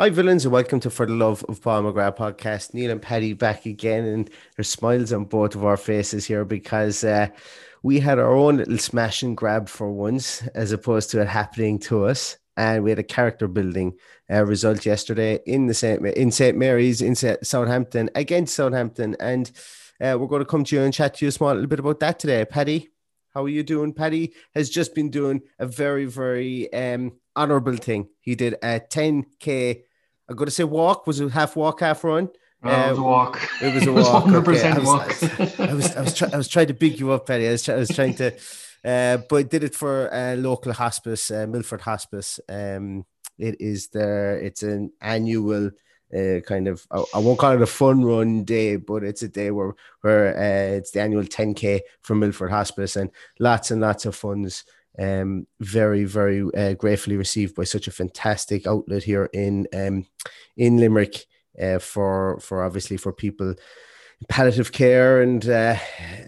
Hi, villains, and welcome to For the Love of Paul McGrath podcast. Neil and Paddy back again, and there's smiles on both of our faces here because uh, we had our own little smash and grab for once, as opposed to it happening to us. And we had a character building uh, result yesterday in the Saint in St Mary's in Southampton against Southampton, and uh, we're going to come to you and chat to you a small little bit about that today. Paddy, how are you doing? Paddy has just been doing a very, very um, honourable thing. He did a 10k I'm going to say walk. Was it half walk, half run? Oh, it was a walk. It was a walk. Hundred percent okay. walk. I was, I was, I was, try, I was trying to big you up, Paddy. I was, I was trying to, uh, but did it for a local hospice, uh, Milford Hospice. Um, it is there. It's an annual. Uh, kind of I, I, won't call it a fun run day, but it's a day where where uh, it's the annual 10k from Milford Hospice and lots and lots of funds um, very, very uh, gratefully received by such a fantastic outlet here in um, in Limerick uh, for for obviously for people palliative care and uh,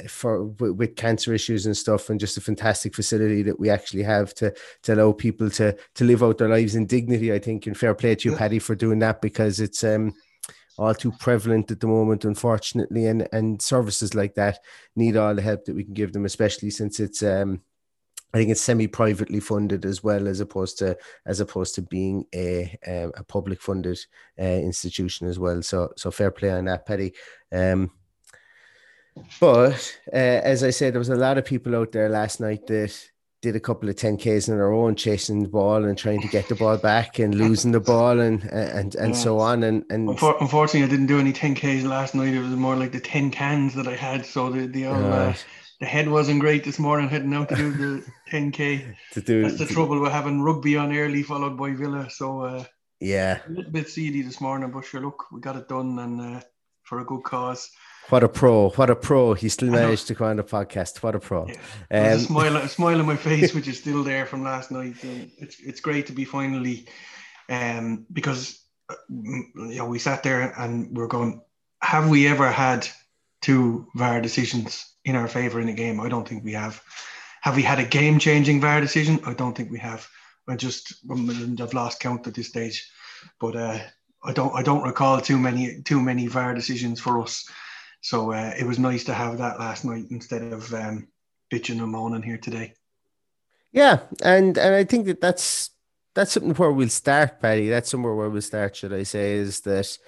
for with, with, cancer issues and stuff and just a fantastic facility that we actually have to to allow people to to live out their lives in dignity i think and fair play to you paddy for doing that because it's um all too prevalent at the moment unfortunately and and services like that need all the help that we can give them especially since it's um I think it's semi-privately funded as well as opposed to as opposed to being a um, a public funded uh, institution as well. So so fair play on that, Paddy. Um, but uh, as I said, there was a lot of people out there last night that did a couple of 10Ks on their own, chasing the ball and trying to get the ball back and losing the ball and and and yeah. so on. And and unfortunately, I didn't do any 10Ks last night. It was more like the 10 cans that I had. So the the old, uh, the head wasn't great this morning heading out to do the 10k. to do that's the to, trouble with having rugby on early followed by Villa. So uh, yeah, a little bit seedy this morning, but sure, look, we got it done and uh, for a good cause. What a pro! What a pro! He still managed to go on the podcast. What a pro! Yeah. Um, a smile, a smile on my face, which is still there from last night. And it's it's great to be finally, um, because uh, you know we sat there and we are going, have we ever had two VAR decisions in our favor in a game. I don't think we have. Have we had a game changing VAR decision? I don't think we have. I just I've lost count at this stage, but uh, I don't I don't recall too many too many VAR decisions for us. So uh, it was nice to have that last night instead of um, bitching and moaning here today. Yeah, and and I think that that's that's something where we'll start, Paddy. That's somewhere where we'll start, should I say, is that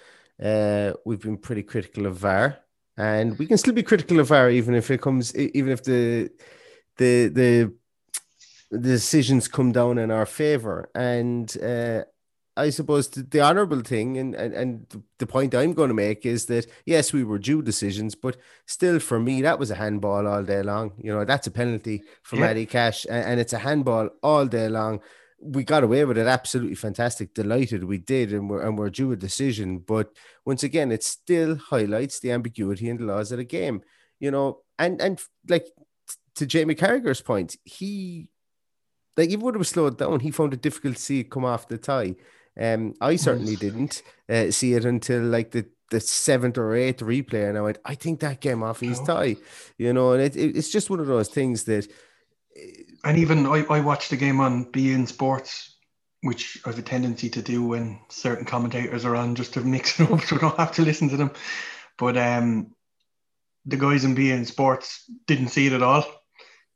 uh, we've been pretty critical of VAR and we can still be critical of VAR even if it comes, even if the the the the decisions come down in our favor. And uh, I suppose the, the honorable thing and, and and the point I'm going to make is that yes, we were due decisions, but still for me that was a handball all day long. You know, that's a penalty for yeah. Matty Cash, and, and, it's a handball all day long. We got away with it, absolutely fantastic. Delighted we did, and we're and we're due a decision. But once again, it still highlights the ambiguity in the laws of the game. You know, and and like to Jamie Carragher's point, he like even when it was slowed down, he found it difficult to see it come off the tie. Um, I certainly didn't uh, see it until like the the seventh or eighth replay, and I went, I think that came off his tie, you know, and it, it, it's just one of those things that. And even I, I watched the game on beIN Sports, which I have a tendency to do when certain commentators are on, just to mix it up, so I don't have to listen to them. But um, the guys in beIN Sports didn't see it at all.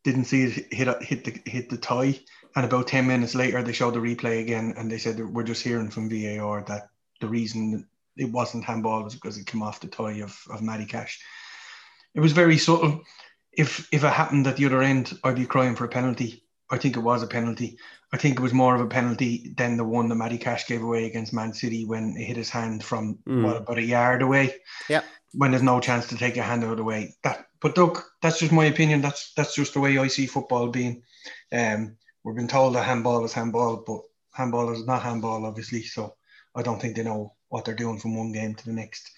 Didn't see it hit hit the hit the tie. And about 10 minutes later, they showed the replay again and they said, We're just hearing from VAR that the reason it wasn't handball was because it came off the tie of, of Matty Cash. It was very subtle. If if it happened at the other end, I'd be crying for a penalty. I think it was a penalty. I think it was more of a penalty than the one that Matty Cash gave away against Man City when it hit his hand from mm. what, about a yard away. Yeah. When there's no chance to take your hand out of the way. That but look, that's just my opinion. That's that's just the way I see football being. Um we've been told that handball is handball, but handball is not handball, obviously. So I don't think they know what they're doing from one game to the next.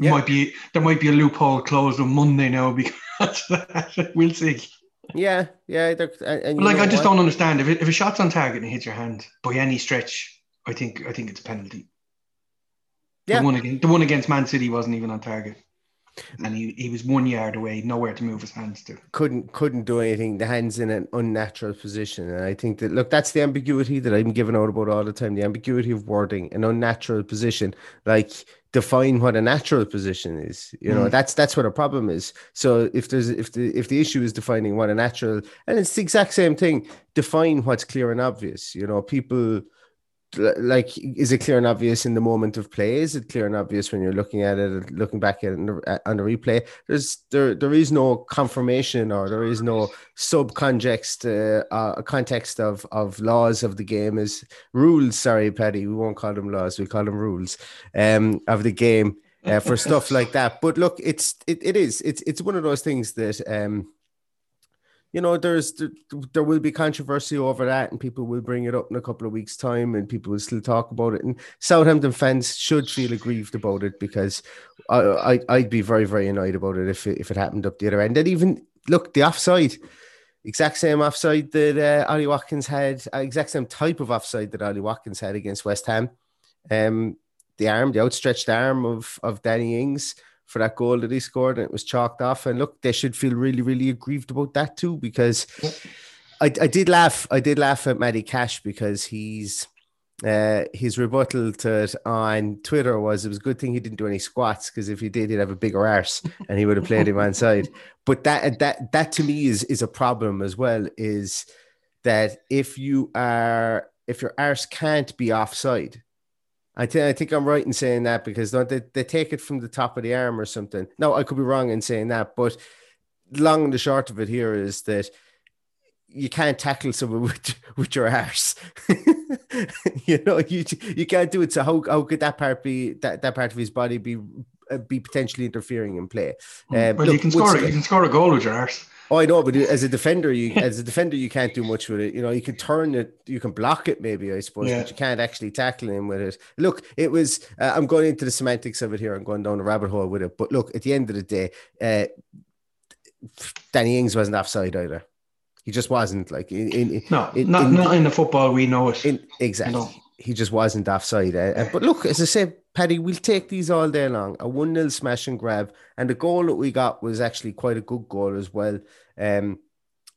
Yeah. Might be there might be a loophole closed on Monday now because we'll see. Yeah, yeah. And, like I just what? don't understand if it, if a shot's on target and hits your hand by any stretch, I think I think it's a penalty. Yeah. The one against the one against Man City wasn't even on target and he, he was one yard away, nowhere to move his hands to. Couldn't couldn't do anything. The hands in an unnatural position, and I think that look, that's the ambiguity that I'm giving out about all the time. The ambiguity of wording, an unnatural position, like define what a natural position is. You know, mm. that's that's what a problem is. So if there's if the if the issue is defining what a natural, and it's the exact same thing, define what's clear and obvious. You know, people like is it clear and obvious in the moment of play? Is it clear and obvious when you're looking at it looking back at it on the replay? There's there there is no confirmation or there is no sub context uh, uh, context of of laws of the game is rules. Sorry Paddy we won't call them laws we call them rules um of the game uh, for stuff like that. But look it's it, it is it's it's one of those things that um you know, there's there, there, will be controversy over that, and people will bring it up in a couple of weeks' time, and people will still talk about it. And Southampton fans should feel aggrieved about it because I, I would be very very annoyed about it if it, if it happened up the other end. And even look the offside, exact same offside that uh, Ollie Watkins had, uh, exact same type of offside that Ollie Watkins had against West Ham. Um, the arm, the outstretched arm of of Danny Ings for that goal that he scored and it was chalked off. And look, they should feel really, really aggrieved about that too, because I, I did laugh. I did laugh at Matty Cash because he's uh, his rebuttal to it on Twitter was it was a good thing he didn't do any squats because if he did, he'd have a bigger arse and he would have played him on side. But that that that to me is is a problem as well. Is that if you are if your arse can't be offside, I, th- I think I'm right in saying that because don't they, they take it from the top of the arm or something. No, I could be wrong in saying that, but long and the short of it here is that you can't tackle someone with, with your arse. you know, you you can't do it. So how, how could that part be that, that part of his body be uh, be potentially interfering in play? Um, well, look, you can score you can score a goal with your arse. Oh, I know, but as a defender, you as a defender, you can't do much with it. You know, you can turn it, you can block it, maybe I suppose, yeah. but you can't actually tackle him with it. Look, it was. Uh, I'm going into the semantics of it here. I'm going down a rabbit hole with it. But look, at the end of the day, uh, Danny Ings wasn't offside either. He just wasn't like in, in no, in, not in, not in the football we know it. In, exactly, he just wasn't offside. Uh, but look, as I said, Paddy, we'll take these all day long. A 1 0 smash and grab. And the goal that we got was actually quite a good goal as well. Um,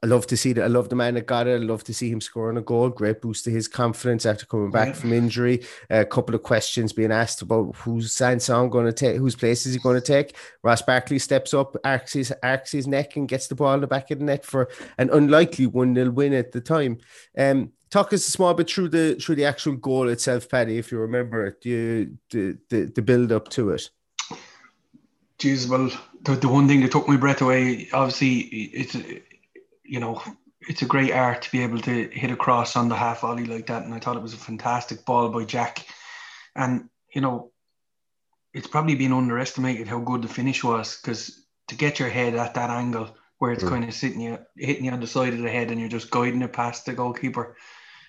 I love to see that. I love the man that got it. I love to see him scoring a goal. Great boost to his confidence after coming back yeah. from injury. A couple of questions being asked about who's Sanson going to take, whose place is he going to take. Ross Barkley steps up, arcs his, arcs his neck, and gets the ball in the back of the net for an unlikely 1 0 win at the time. Um, talk us a small bit through the through the actual goal itself, Paddy, if you remember it, the the the, the build up to it. geez, well, the, the one thing that took my breath away, obviously, it's you know, it's a great art to be able to hit a cross on the half volley like that, and I thought it was a fantastic ball by Jack, and you know, it's probably been underestimated how good the finish was because to get your head at that angle where it's mm. kind of sitting you, hitting you on the side of the head, and you're just guiding it past the goalkeeper,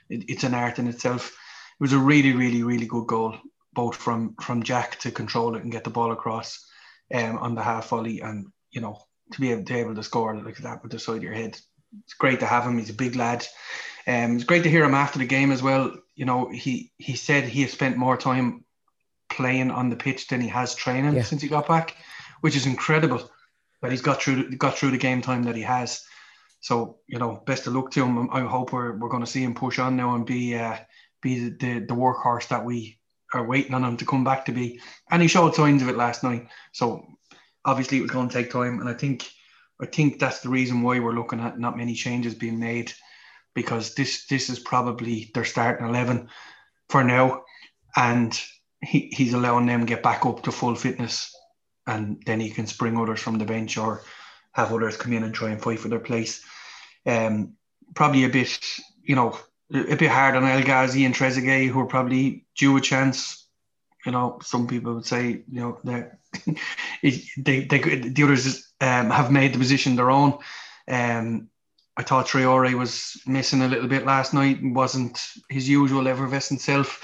it, it's an art in itself. It was a really, really, really good goal, both from from Jack to control it and get the ball across um, on the half volley, and you know to be able to, able to score like that with the side of your head. It's great to have him. He's a big lad. Um, it's great to hear him after the game as well. You know, he he said he has spent more time playing on the pitch than he has training yeah. since he got back, which is incredible But he's got through got through the game time that he has. So you know, best of luck to him. I hope we're, we're going to see him push on now and be uh, be the, the workhorse that we are waiting on him to come back to be. And he showed signs of it last night. So obviously it was going to take time. And I think I think that's the reason why we're looking at not many changes being made because this this is probably their starting eleven for now. And he, he's allowing them get back up to full fitness and then he can spring others from the bench or have others come in and try and fight for their place. Um, probably a bit, you know, a bit hard on El Ghazi and Trezeguet, who are probably due a chance. You know, some people would say, you know, they, they, the others um, have made the position their own. Um, I thought Traore was missing a little bit last night and wasn't his usual effervescent self.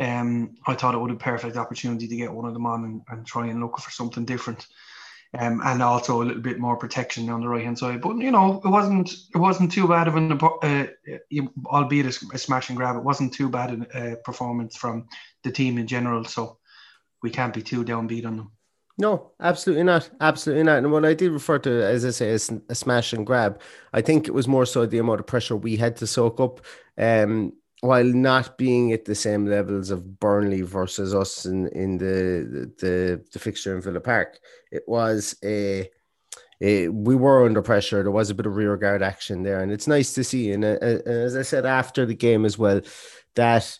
Um, I thought it would be a perfect opportunity to get one of them on and, and try and look for something different. Um, and also a little bit more protection on the right hand side. But you know, it wasn't it wasn't too bad of an, uh, albeit a, smash and grab. It wasn't too bad a, a performance from the team in general. So we can't be too downbeat on them. No, absolutely not. Absolutely not. And what I did refer to, as I say, as a smash and grab, I think it was more so the amount of pressure we had to soak up. Um, while not being at the same levels of Burnley versus us in, in the, the the fixture in Villa Park, it was a, a, we were under pressure. There was a bit of rear guard action there, and it's nice to see. And uh, uh as I said after the game as well, that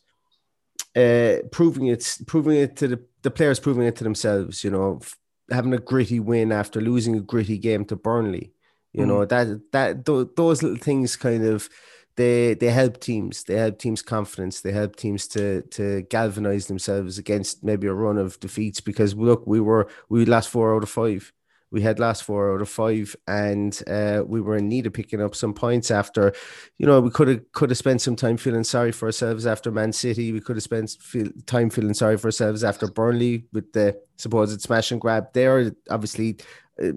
uh, proving it, proving it to the the players, proving it to themselves. You know, having a gritty win after losing a gritty game to Burnley. You mm. know that that th- those little things kind of they they help teams. They help teams' confidence. They help teams to to galvanize themselves against maybe a run of defeats. Because look, we were we lost four out of five. We had last four out of five, and uh, we were in need of picking up some points after. You know, we could have could have spent some time feeling sorry for ourselves after Man City. We could have spent feel, time feeling sorry for ourselves after Burnley with the supposed smash and grab. There, obviously, uh,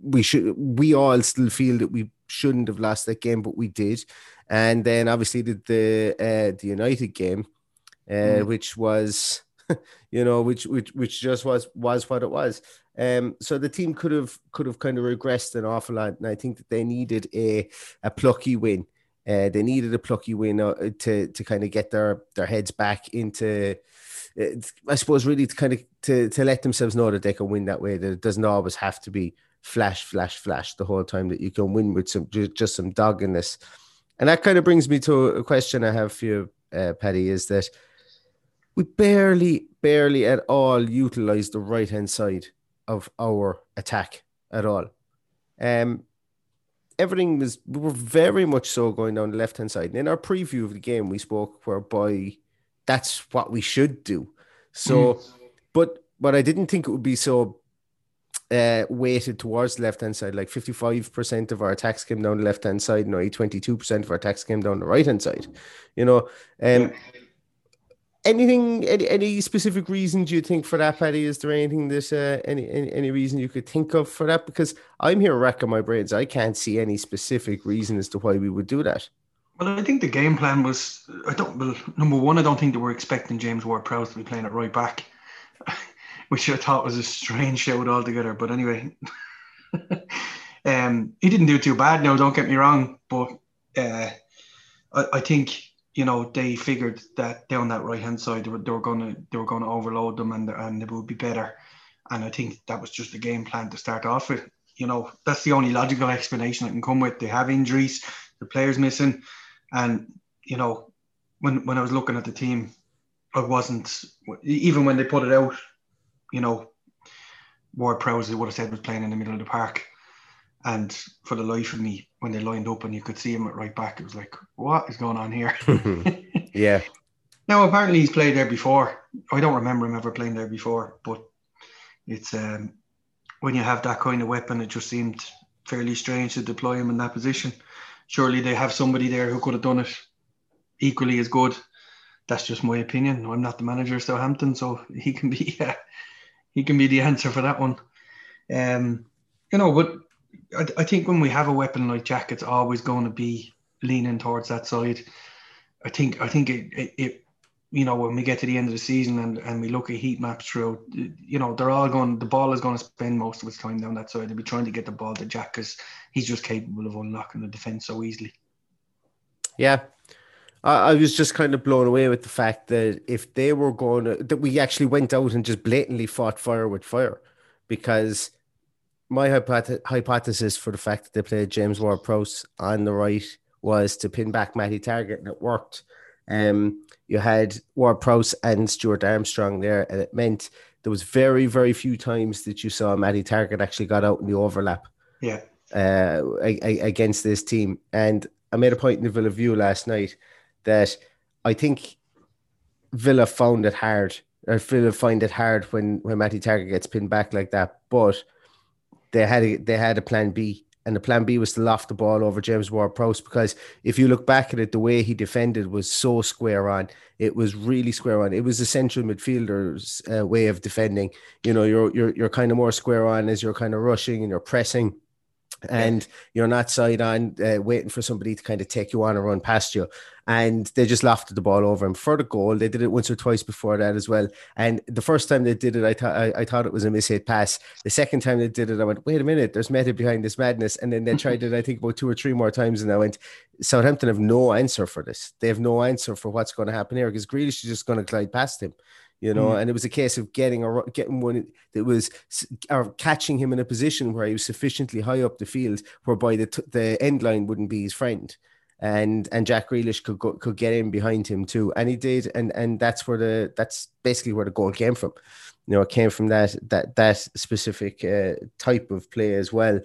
we should. We all still feel that we shouldn't have lost that game, but we did and then obviously the the, uh, the United game, uh, mm. which was, you know, which which which just was was what it was. Um, so the team could have could have kind of regressed an awful lot, and I think that they needed a a plucky win. Uh, they needed a plucky win uh, to to kind of get their their heads back into. Uh, I suppose really to kind of to, to let themselves know that they can win that way. That it doesn't always have to be flash, flash, flash the whole time. That you can win with some just, some doggedness. And that kind of brings me to a question I have for you, uh, Paddy, is that we barely, barely at all utilize the right hand side of our attack at all. Um, everything was we were very much so going down the left hand side. And in our preview of the game, we spoke whereby that's what we should do. So, mm. but but I didn't think it would be so uh, weighted towards the left hand side. Like 55% of our attacks came down the left hand side, and only 22% of our attacks came down the right hand side. You know, um, yeah. anything, any, any specific reason do you think for that, Paddy? Is there anything that, uh, any, any, any reason you could think of for that? Because I'm here racking my brains. I can't see any specific reason as to why we would do that. Well, I think the game plan was. I don't. Well, number one, I don't think they were expecting James Ward-Prowse to be playing it right back which I thought was a strange shout altogether. But anyway, um, he didn't do too bad. No, don't get me wrong, but uh, I, I, think you know they figured that down that right hand side they were, they were gonna they were gonna overload them and and it would be better. And I think that was just the game plan to start off with. You know, that's the only logical explanation I can come with. They have injuries, the players missing, and you know, when when I was looking at the team, I wasn't even when they put it out you know, Ward Prowse, would have said was playing in the middle of the park. And for the life of me, when they lined up and you could see him at right back, it was like, what is going on here? yeah. Now apparently he's played there before. I don't remember him ever playing there before, but it's um, when you have that kind of weapon, it just seemed fairly strange to deploy him in that position. Surely they have somebody there who could have done it equally as good. That's just my opinion. I'm not the manager of Southampton, so he can be uh, he can be the answer for that one. Um, you know, but I, I think when we have a weapon like Jack, it's always going to be leaning towards that side. I think I think it, it, it you know, when we get to the end of the season and, and we look at heat maps through, you know, they're all going, the ball is going to spend most of its time down that side. They'll be trying to get the ball to Jack because he's just capable of unlocking the defence so easily. Yeah. I, I was just kind of blown away with the fact that if they were going to, that we actually went out and just blatantly fought fire with fire because my hypoth- hypothesis for the fact that they played James Ward Prowse on the right was to pin back Matty Targett, and it worked. Um, you had Ward Prowse and Stuart Armstrong there, and it meant there was very, very few times that you saw Matty Targett actually got out in the overlap. Yeah. Uh, against this team, and I made a point in the Villa View last night that I think Villa found it hard, or Villa find it hard when when Matty Targett gets pinned back like that, but they had a, they had a plan B and the plan B was to loft the ball over James Ward Prowse because if you look back at it, the way he defended was so square on. It was really square on. It was a central midfielder's uh, way of defending. You know, you're you're you're kind of more square on as you're kind of rushing and you're pressing and you're not side on uh, waiting for somebody to kind of take you on and run past you. And they just lofted the ball over him for the goal. They did it once or twice before that as well. And the first time they did it, I thought I, I thought it was a mishit pass. The second time they did it, I went, wait a minute, there's method behind this madness. And then they tried it, I think, about two or three more times, and I went, Southampton have no answer for this. They have no answer for what's going to happen here because Grealish is just going to glide past him you know, mm. and it was a case of getting a getting one that was or catching him in a position where he was sufficiently high up the field, whereby the the end line wouldn't be his friend, and and Jack Grealish could go, could get in behind him too, and he did, and and that's where the that's basically where the goal came from. You know, it came from that that that specific uh, type of play as well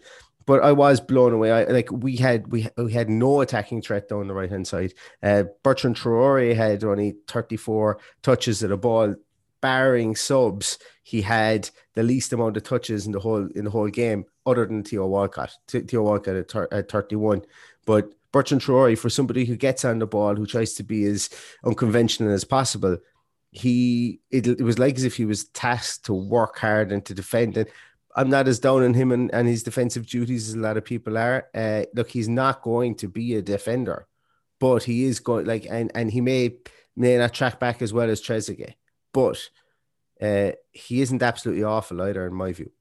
but I was blown away. I, like we had we, we had no attacking threat down the right hand side. Uh, Bertrand Traore had only 34 touches of the ball, barring subs. He had the least amount of touches in the whole in the whole game, other than Theo Walcott. Theo Walcott at, at 31, but Bertrand Traore, for somebody who gets on the ball, who tries to be as unconventional as possible, he it, it was like as if he was tasked to work hard and to defend it. I'm not as down on him and, and his defensive duties as a lot of people are. Uh, look, he's not going to be a defender, but he is going like and and he may may not track back as well as Trezeguet, but uh, he isn't absolutely awful either, in my view.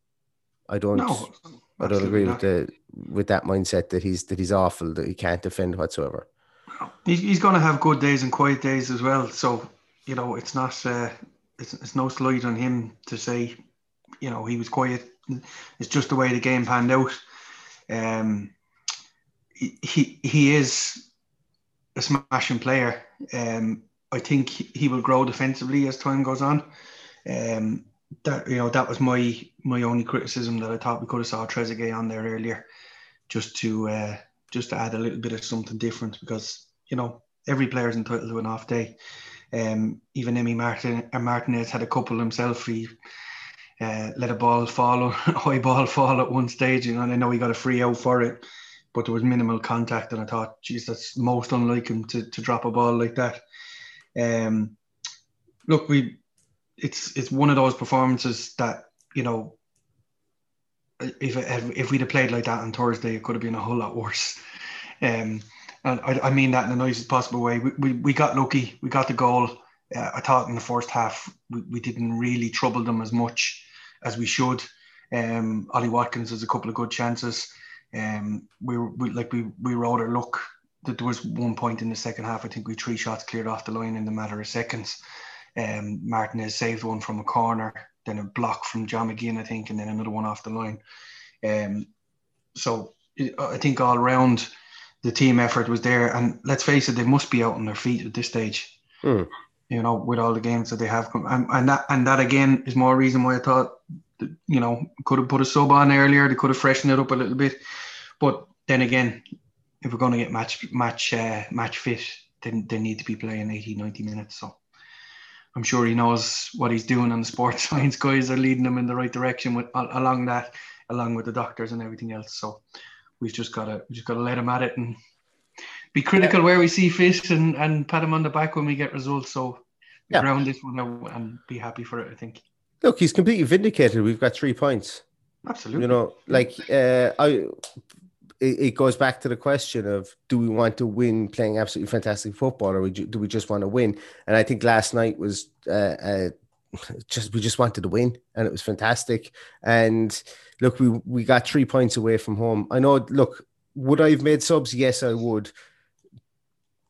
I don't. No, I don't agree not. with the with that mindset that he's that he's awful that he can't defend whatsoever. He's going to have good days and quiet days as well. So you know, it's not uh, it's, it's no slight on him to say, you know, he was quiet it's just the way the game panned out. Um, he he is a smashing player. Um, I think he will grow defensively as time goes on. Um, that you know that was my my only criticism that I thought we could have saw Trezeguet on there earlier, just to uh, just to add a little bit of something different because you know every player is entitled to an off day. Um, even Emi Martin Martinez had a couple himself. He uh, let a ball fall, high ball fall at one stage, you know, and I know he got a free out for it, but there was minimal contact, and I thought, geez, that's most unlike him to, to drop a ball like that. Um, look, we, it's it's one of those performances that you know, if if we'd have played like that on Thursday, it could have been a whole lot worse. Um, and I, I mean that in the nicest possible way. We, we, we got lucky, we got the goal. Uh, I thought in the first half we, we didn't really trouble them as much as we should. Um, Ollie Watkins has a couple of good chances. Um, we, we like we we wrote our luck that there was one point in the second half. I think we three shots cleared off the line in the matter of seconds. Um, Martinez saved one from a corner, then a block from John McGinn, I think, and then another one off the line. Um, so I think all around the team effort was there. And let's face it, they must be out on their feet at this stage. Hmm you know, with all the games that they have come, and, and that and that again is more reason why I thought you know, could have put a sub on earlier. They could have freshened it up a little bit. But then again, if we're going to get match match uh, match fit, then they need to be playing 80, 90 minutes. So I'm sure he knows what he's doing, and the sports science guys are leading him in the right direction with along that, along with the doctors and everything else. So we've just got to we just got to let him at it and be critical yeah. where we see fit and and pat him on the back when we get results. So yeah. ground this one out and be happy for it. I think. Look, he's completely vindicated. We've got three points. Absolutely. You know, like uh, I it, it, goes back to the question of do we want to win playing absolutely fantastic football or do we just want to win? And I think last night was uh, uh, just we just wanted to win and it was fantastic. And look, we we got three points away from home. I know. Look, would I have made subs? Yes, I would.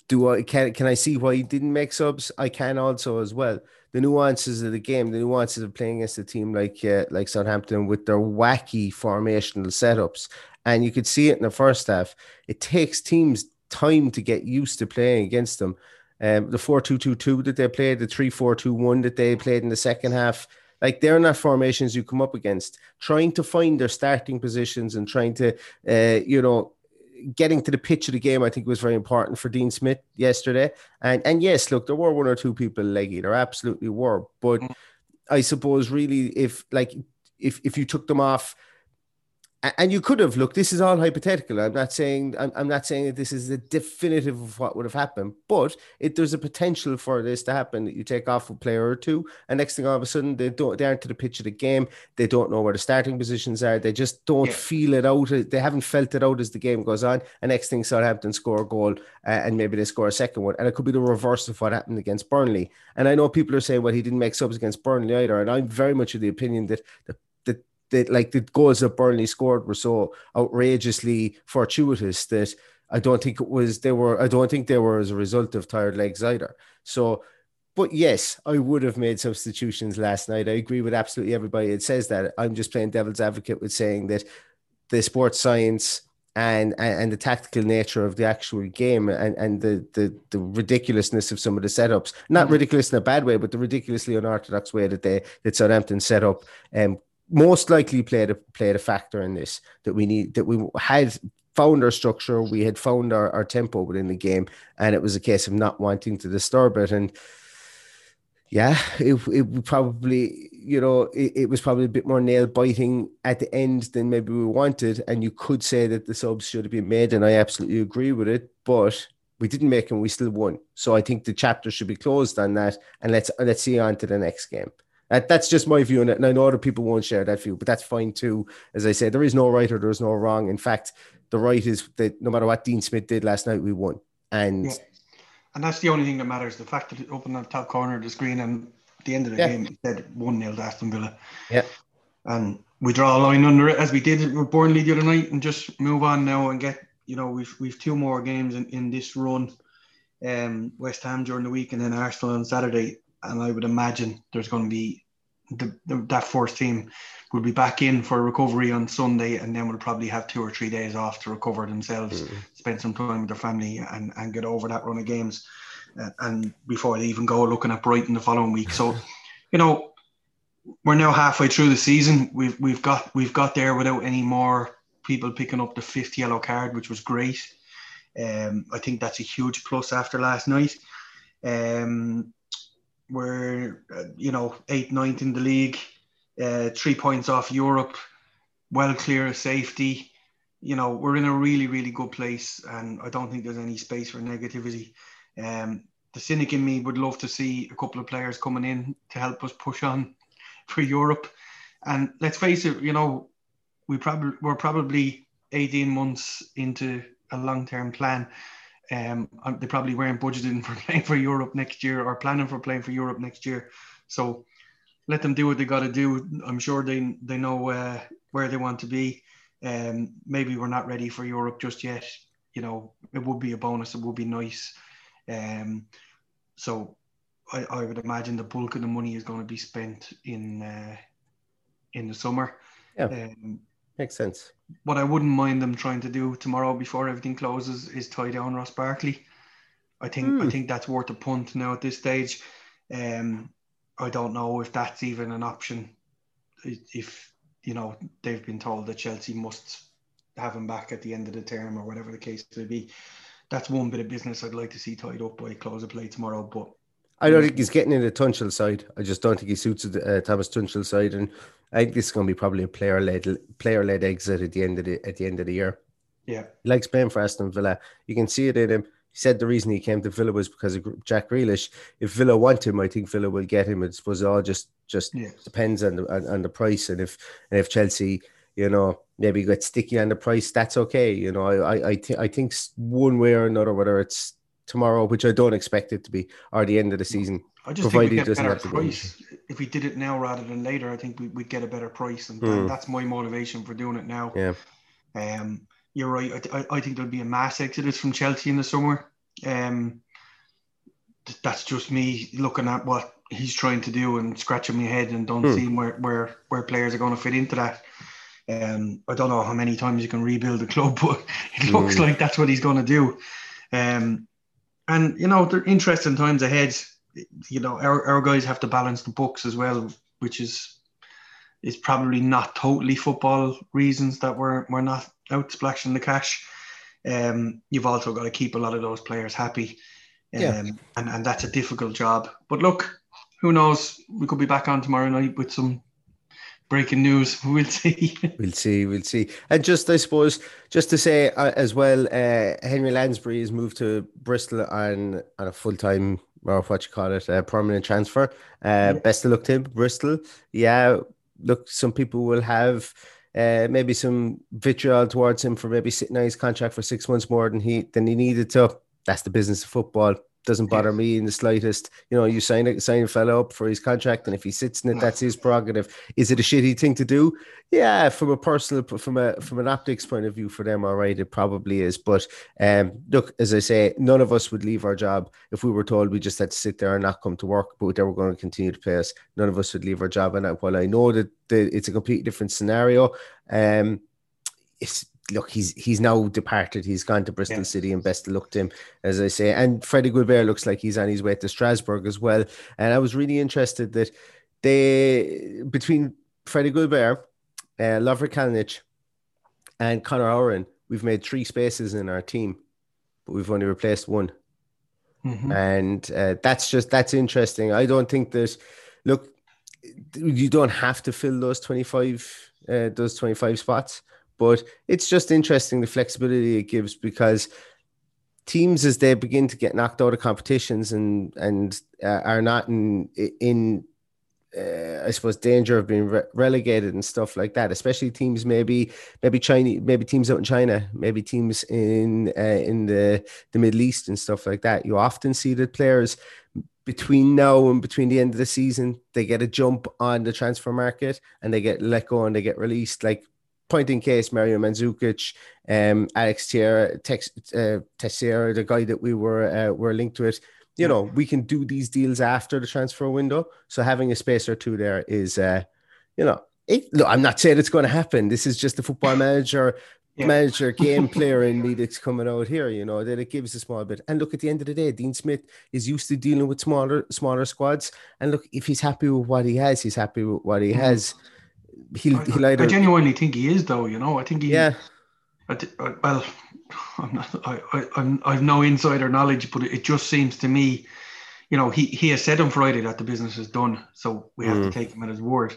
Do I can can I see why he didn't make subs? I can also as well. The nuances of the game, the nuances of playing against a team like uh, like Southampton with their wacky formational setups and you could see it in the first half. It takes teams time to get used to playing against them. Um, the 4 2 2 2 that they played, the 3 4 2 1 that they played in the second half, like they're not formations you come up against. Trying to find their starting positions and trying to, uh, you know, getting to the pitch of the game, I think was very important for Dean Smith yesterday. And and yes, look, there were one or two people leggy, there absolutely were. But mm. I suppose really, if like if if you took them off and you could have look this is all hypothetical. I'm not saying i'm, I'm not saying that this is the definitive of what would have happened but it, there's a potential for this to happen that you take off a player or two and next thing all of a sudden they don't they aren't to the pitch of the game. They don't know where the starting positions are. They just don't yeah. feel it out. They haven't felt it out as the game goes on. And next thing southampton score a goal uh, and maybe they score a second one. And it could be the reverse of what happened against burnley. And i know people are saying well he didn't make subs against burnley either. And i'm very much of the opinion that the that like the goals that Burnley scored were so outrageously fortuitous that I don't think it was they were I don't think they were as a result of tired legs either. So but yes, I would have made substitutions last night. I agree with absolutely everybody that says that. I'm just playing devil's advocate with saying that the sports science and, and, and the tactical nature of the actual game and, and the, the the ridiculousness of some of the setups, not mm-hmm. ridiculous in a bad way, but the ridiculously unorthodox way that they that Southampton set up um, most likely played a played a factor in this that we need that we had found our structure, we had found our, our tempo within the game, and it was a case of not wanting to disturb it. And yeah, it, it probably, you know, it, it was probably a bit more nail biting at the end than maybe we wanted. And you could say that the subs should have been made, and I absolutely agree with it. But we didn't make them, we still won. So I think the chapter should be closed on that, and let's let's see on to the next game. That, that's just my view on it. And I know other people won't share that view, but that's fine too. As I said, there is no right or there's no wrong. In fact, the right is that no matter what Dean Smith did last night, we won. And yeah. and that's the only thing that matters. The fact that it opened the top corner of the screen and at the end of the yeah. game it said one 0 to Aston Villa. Yeah. And we draw a line under it as we did with Burnley the other night and just move on now and get you know, we've we've two more games in, in this run. Um West Ham during the week and then Arsenal on Saturday and I would imagine there's going to be the, the, that fourth team will be back in for recovery on Sunday, and then we'll probably have two or three days off to recover themselves, mm. spend some time with their family, and, and get over that run of games, uh, and before they even go looking at Brighton the following week. So, you know, we're now halfway through the season. We've we've got we've got there without any more people picking up the fifth yellow card, which was great. Um, I think that's a huge plus after last night. Um, we're uh, you know eight, ninth in the league, uh, three points off Europe, well clear of safety. You know we're in a really really good place, and I don't think there's any space for negativity. Um, the cynic in me would love to see a couple of players coming in to help us push on for Europe. And let's face it, you know, we probably we're probably 18 months into a long-term plan. Um, they probably weren't budgeting for playing for Europe next year or planning for playing for Europe next year. So let them do what they got to do. I'm sure they they know uh, where they want to be. Um, maybe we're not ready for Europe just yet. You know, it would be a bonus. It would be nice. Um, so I, I would imagine the bulk of the money is going to be spent in uh, in the summer. Yeah. Um, Makes sense. What I wouldn't mind them trying to do tomorrow before everything closes is tie down Ross Barkley. I think mm. I hmm. think that's worth a punt now at this stage. Um, I don't know if that's even an option if you know they've been told that Chelsea must have him back at the end of the term or whatever the case may be. That's one bit of business I'd like to see tied up by close of play tomorrow. But I don't think he's getting in the Tuchel side. I just don't think he suits the uh, Thomas Tuchel side, and I think this is going to be probably a player led player led exit at the end of the at the end of the year. Yeah, he likes playing for Aston Villa. You can see it in him. He said the reason he came to Villa was because of Jack Grealish. If Villa want him, I think Villa will get him. I suppose it all just just yeah. depends on the on, on the price, and if and if Chelsea you know, maybe get sticky on the price, that's okay. You know, I I I, th- I think one way or another, whether it's tomorrow, which I don't expect it to be, or the end of the season. I just think we get better price if we did it now rather than later. I think we, would get a better price, and mm. that's my motivation for doing it now. Yeah. Um, you're right. I, I think there'll be a mass exodus from Chelsea in the summer. Um, that's just me looking at what he's trying to do and scratching my head and don't mm. see where, where where players are going to fit into that. Um, I don't know how many times you can rebuild a club, but it looks mm. like that's what he's going to do. Um, and you know, they're interesting times ahead. You know, our, our guys have to balance the books as well, which is is probably not totally football reasons that we're we're not out splashing the cash. Um, you've also got to keep a lot of those players happy. Um, yeah. and, and that's a difficult job. But look, who knows? We could be back on tomorrow night with some breaking news. We'll see. we'll see. We'll see. And just, I suppose, just to say uh, as well, uh, Henry Lansbury has moved to Bristol on on a full time or what you call it, a permanent transfer. Uh, yeah. Best of luck to him, Bristol. Yeah, look, some people will have. Uh, maybe some vitriol towards him for maybe sitting on his contract for six months more than he than he needed to. That's the business of football doesn't bother me in the slightest. You know, you sign a sign a fellow up for his contract, and if he sits in it, that's his prerogative. Is it a shitty thing to do? Yeah, from a personal, from a from an optics point of view, for them, all right, it probably is. But um, look, as I say, none of us would leave our job if we were told we just had to sit there and not come to work, but they were going to continue to pay us. None of us would leave our job. And while I know that the, it's a completely different scenario, um, it's look, he's he's now departed. He's gone to Bristol yeah. City, and best of luck to him, as I say. And Freddie Guilbert looks like he's on his way to Strasbourg as well. And I was really interested that they between Freddie Guilbert, uh, Lovre Kalinic, and Conor Hourihane, we've made three spaces in our team, but we've only replaced one. Mm-hmm. And uh, that's just that's interesting. I don't think there's look, you don't have to fill those twenty five uh, those twenty five spots but it's just interesting the flexibility it gives because teams as they begin to get knocked out of competitions and and uh, are not in in uh, I suppose danger of being re- relegated and stuff like that. Especially teams maybe maybe China, maybe teams out in China, maybe teams in uh, in the the Middle East and stuff like that. You often see that players between now and between the end of the season they get a jump on the transfer market and they get let go and they get released. Like point in case, Mario Mandzukic, um, Alex Teixeira, Tex, uh, Teixeira, the guy that we were uh, were linked to it. You know, we can do these deals after the transfer window. So having a space or two there is, uh, you know, it, look, I'm not saying it's going to happen. This is just the football manager, yeah. manager, game player in me that's coming out here. You know that it gives a small bit. And look, at the end of the day, Dean Smith is used to dealing with smaller, smaller squads. And look, if he's happy with what he has, he's happy with what he mm. He'll, he'll either. I genuinely think he is, though. You know, I think he. Yeah. I, I, well, I'm not. I, I, I'm. I've no insider knowledge, but it just seems to me, you know, he he has said on Friday that the business is done, so we have mm. to take him at his word.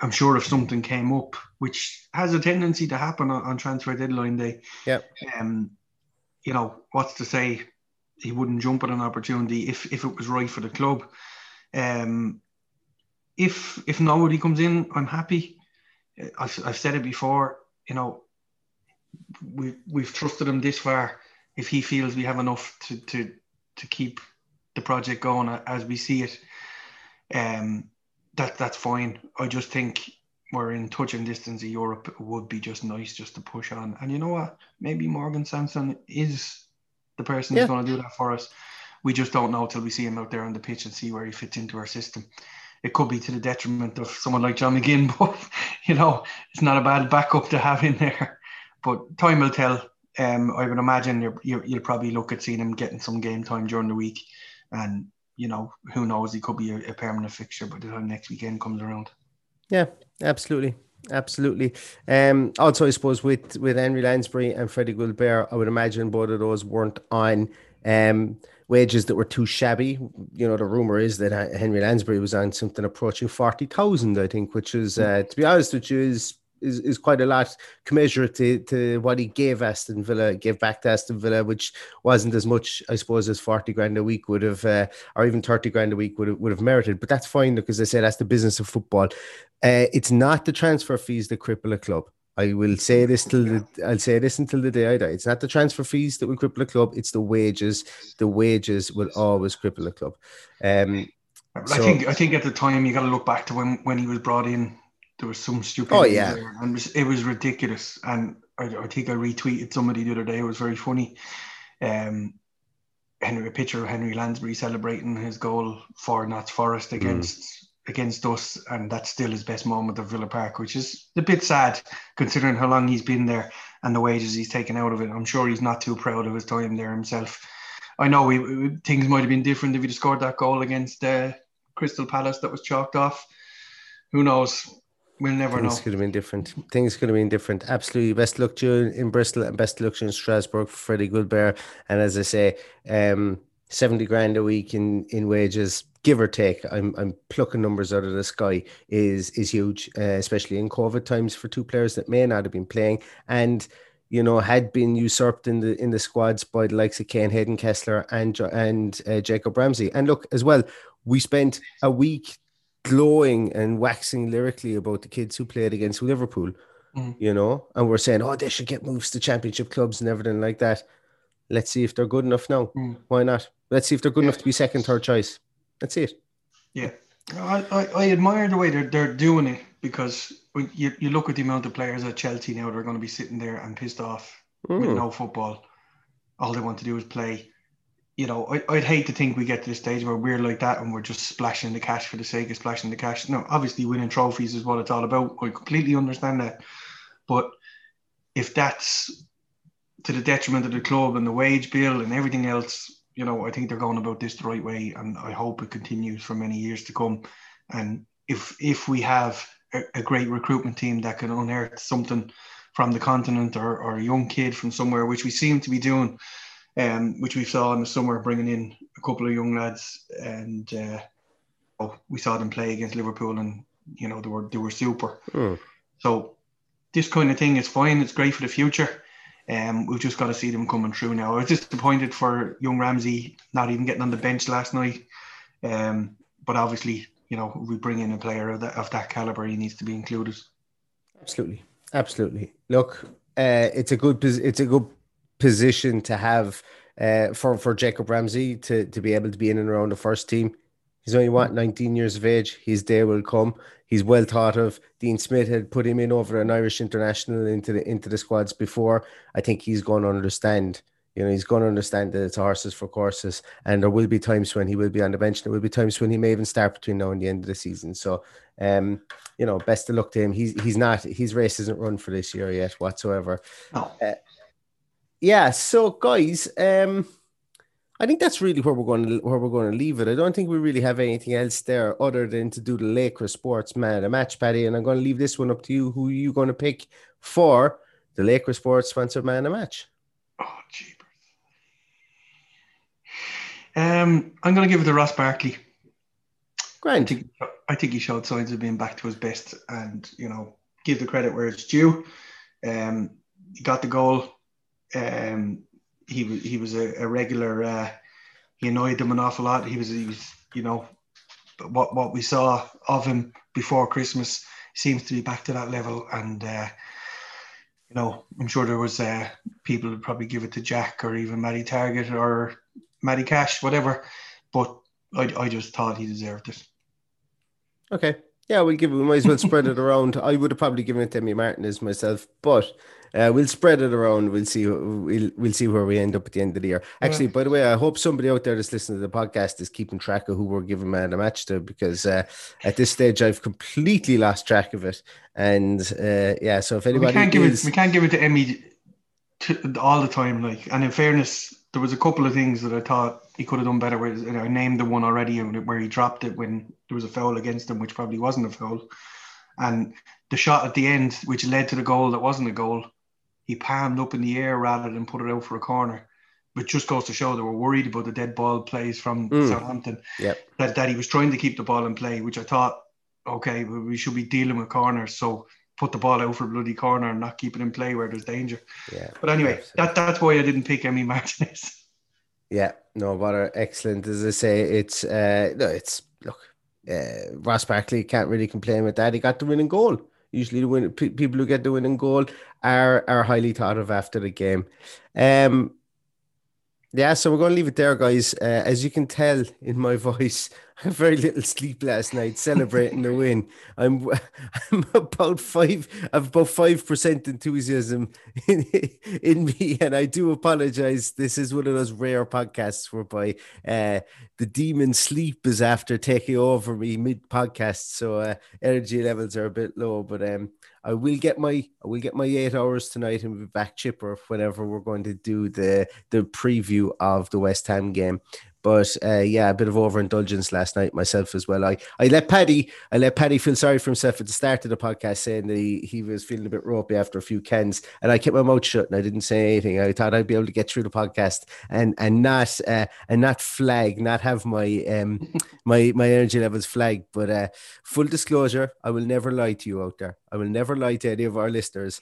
I'm sure if something came up, which has a tendency to happen on, on transfer deadline day, yeah, um, you know, what's to say he wouldn't jump at an opportunity if if it was right for the club. Um, if if nobody comes in, I'm happy. I've, I've said it before, you know, we, we've trusted him this far. If he feels we have enough to, to, to keep the project going as we see it, um, that that's fine. I just think we're in touching distance of Europe. It would be just nice just to push on. And you know what? Maybe Morgan Sanson is the person yeah. who's going to do that for us. We just don't know till we see him out there on the pitch and see where he fits into our system it could be to the detriment of someone like John McGinn, but you know, it's not a bad backup to have in there. But time will tell. Um, I would imagine you you'll probably look at seeing him getting some game time during the week, and you know, who knows, he could be a, a permanent fixture by the time next weekend comes around. Yeah, Absolutely. Absolutely. Um, also, I suppose with with Henry Lansbury and Freddie Guilbert, I would imagine both of those weren't on um, wages that were too shabby. You know, the rumor is that Henry Lansbury was on something approaching forty thousand, I think, which is, uh, to be honest with you, is is, is quite a lot commensurate to, to what he gave Aston Villa, gave back to Aston Villa, which wasn't as much, I suppose, as 40 grand a week would have, uh, or even 30 grand a week would have, would have merited. But that's fine because I say that's the business of football. Uh, it's not the transfer fees that cripple a club. I will say this till the, I'll say this until the day I die. It's not the transfer fees that will cripple a club. It's the wages. The wages will always cripple a club. Um, I think I think at the time you got to look back to when when he was brought in there was some stupid. Oh yeah, there, and it was, it was, ridiculous. And I, I, think I retweeted somebody the other day. It was very funny. Um, Henry, a picture of Henry Lansbury celebrating his goal for Notts Forest mm. against. Against us, and that's still his best moment of Villa Park, which is a bit sad considering how long he's been there and the wages he's taken out of it. I'm sure he's not too proud of his time there himself. I know we, things might have been different if he'd scored that goal against uh, Crystal Palace that was chalked off. Who knows? We'll never know. Things know. could have been different. Things could have been different. Absolutely. Best luck to you in Bristol and best luck to you in Strasbourg for Freddie Guilbert. And as I say, um, 70 grand a week in, in wages, give or take. I'm, I'm plucking numbers out of the sky is, is huge, uh, especially in COVID times for two players that may not have been playing. And, you know, had been usurped in the in the squads by the likes of Kane Hayden Kessler and and uh, Jacob Ramsey. And look, as well, we spent a week glowing and waxing lyrically about the kids who played against Liverpool, mm. you know, and we're saying, oh, they should get moves to championship clubs and everything like that. Let's see if they're good enough now. Mm. Why not? Let's see if they're good yeah. enough to be second, third choice. That's it. Yeah. I, I, I admire the way they're, they're doing it because when you, you look at the amount of players at Chelsea now, they're going to be sitting there and pissed off mm. with no football. All they want to do is play you know, I, would hate to think we get to the stage where we're like that and we're just splashing the cash for the sake of splashing the cash. No, obviously winning trophies is what it's all about. I completely understand that. But if that's to the detriment of the club and the wage bill and everything else, you know, I think they're going about this the right way, and I hope it continues for many years to come. And if if we have a, a great recruitment team that can unearth something from the continent or, or a young kid from somewhere, which we seem to be doing, um, which we saw in the summer, bringing in a couple of young lads, and uh, oh, we saw them play against Liverpool, and you know they were they were super. Mm. So this kind of thing is fine. It's great for the future. Um, we've just got to see them coming through now. I was disappointed for young Ramsey not even getting on the bench last night. Um, but obviously, you know, we bring in a player of that of that caliber, he needs to be included. Absolutely, absolutely. Look, uh, it's a good it's a good position to have uh, for for Jacob Ramsey to to be able to be in and around the first team. He's only what 19 years of age. His day will come. He's well thought of. Dean Smith had put him in over an Irish international into the into the squads before. I think he's going to understand. You know, he's going to understand that it's horses for courses, and there will be times when he will be on the bench. There will be times when he may even start between now and the end of the season. So, um, you know, best of luck to him. He's he's not his race isn't run for this year yet whatsoever. No. Uh, yeah, so guys, um, I think that's really where we're going to where we're going to leave it. I don't think we really have anything else there other than to do the Lakers Sports Man a match, Paddy. And I'm going to leave this one up to you. Who are you going to pick for the Lakers Sports sponsored man a match? Oh, jeepers. Um, I'm going to give it to Ross Barkley. Grand. I think, I think he showed signs of being back to his best, and you know, give the credit where it's due. Um, he got the goal um, he was he was a, a regular. Uh, he annoyed them an awful lot. He was, he was, you know, what what we saw of him before Christmas seems to be back to that level. And uh, you know, I'm sure there was uh, people would probably give it to Jack or even Matty Targett or Matty Cash, whatever. But I, I just thought he deserved it. Okay. Yeah, we'll give. We might as well spread it around. I would have probably given it to Emmy Martinez myself, but uh, we'll spread it around. We'll see. We'll we'll see where we end up at the end of the year. Actually, yeah. by the way, I hope somebody out there that's listening to the podcast is keeping track of who we're giving man a match to, because uh, at this stage I've completely lost track of it. And uh, yeah, so if anybody we can't give is... it, we can't give it to Emmy to, all the time. Like, and in fairness, there was a couple of things that I thought he could have done better. With I named the one already where he dropped it when there was a foul against him, which probably wasn't a foul. And the shot at the end, which led to the goal that wasn't a goal, he palmed up in the air rather than put it out for a corner. Which just goes to show they were worried about the dead ball plays from Mm. Southampton. Yep. That, that he was trying to keep the ball in play, which I thought, okay, we should be dealing with corners. So put the ball out for a bloody corner and not keep it in play where there's danger. Yeah. But anyway, that, that's why I didn't pick Emmy Martinez. Yeah, no bother. Excellent. As I say, it's uh no, it's look, uh, Ross Barkley can't really complain with that. He got the winning goal. Usually, the win, pe- people who get the winning goal are are highly thought of after the game. Um, yeah, so we're going to leave it there, guys. Uh, as you can tell in my voice, very little sleep last night celebrating the win. I'm I'm about five, I've about five percent enthusiasm in, in me, and I do apologize. This is one of those rare podcasts whereby uh, the demon sleep is after taking over me mid podcast, so uh, energy levels are a bit low. But um, I will get my I will get my eight hours tonight and be back chipper whenever we're going to do the the preview of the West Ham game. But uh, yeah, a bit of overindulgence last night myself as well. I, I let Paddy I let Paddy feel sorry for himself at the start of the podcast, saying that he, he was feeling a bit ropey after a few cans, and I kept my mouth shut and I didn't say anything. I thought I'd be able to get through the podcast and and not uh, and not flag, not have my um my my energy levels flag. But uh, full disclosure, I will never lie to you out there. I will never lie to any of our listeners.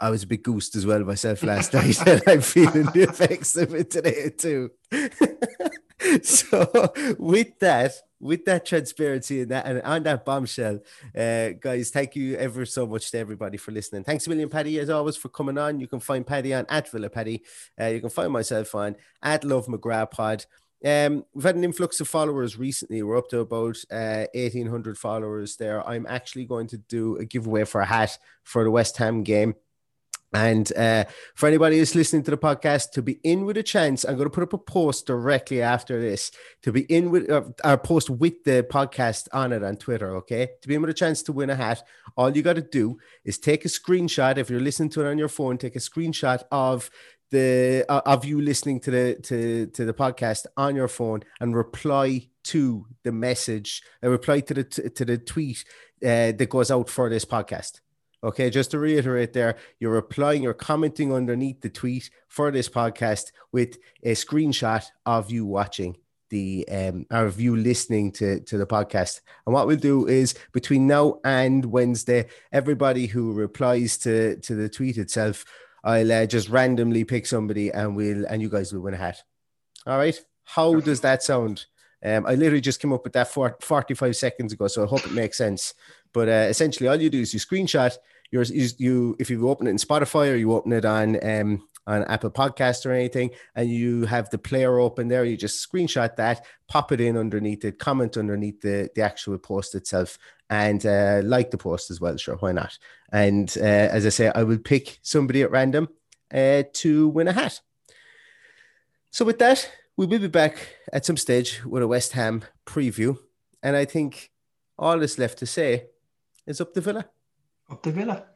I was a bit goosed as well myself last night, and I'm feeling the effects of it today too. so, with that, with that transparency and that, and on that bombshell, uh, guys, thank you ever so much to everybody for listening. Thanks a million, Paddy, as always, for coming on. You can find Paddy on at Villa Paddy. Uh, you can find myself on at Love McGrath Pod. Um, we've had an influx of followers recently. We're up to about uh, 1,800 followers there. I'm actually going to do a giveaway for a hat for the West Ham game. And uh, for anybody who's listening to the podcast, to be in with a chance, I'm going to put up a post directly after this to be in with uh, our post with the podcast on it on Twitter. Okay, to be in with a chance to win a hat, all you got to do is take a screenshot. If you're listening to it on your phone, take a screenshot of the uh, of you listening to the to to the podcast on your phone and reply to the message. Uh, reply to the t- to the tweet uh, that goes out for this podcast. Okay, just to reiterate there, you're replying, you're commenting underneath the tweet for this podcast with a screenshot of you watching the um or of you listening to to the podcast. And what we'll do is between now and Wednesday, everybody who replies to to the tweet itself, I'll uh, just randomly pick somebody and we'll and you guys will win a hat. All right. How does that sound? Um, I literally just came up with that for 45 seconds ago, so I hope it makes sense. But uh, essentially, all you do is you screenshot your you, you if you open it in Spotify or you open it on um, on Apple Podcast or anything, and you have the player open there, you just screenshot that, pop it in underneath it, comment underneath the the actual post itself, and uh, like the post as well. Sure, why not? And uh, as I say, I will pick somebody at random uh, to win a hat. So with that, we will be back at some stage with a West Ham preview, and I think all that's left to say is up the Villa. Up the Villa.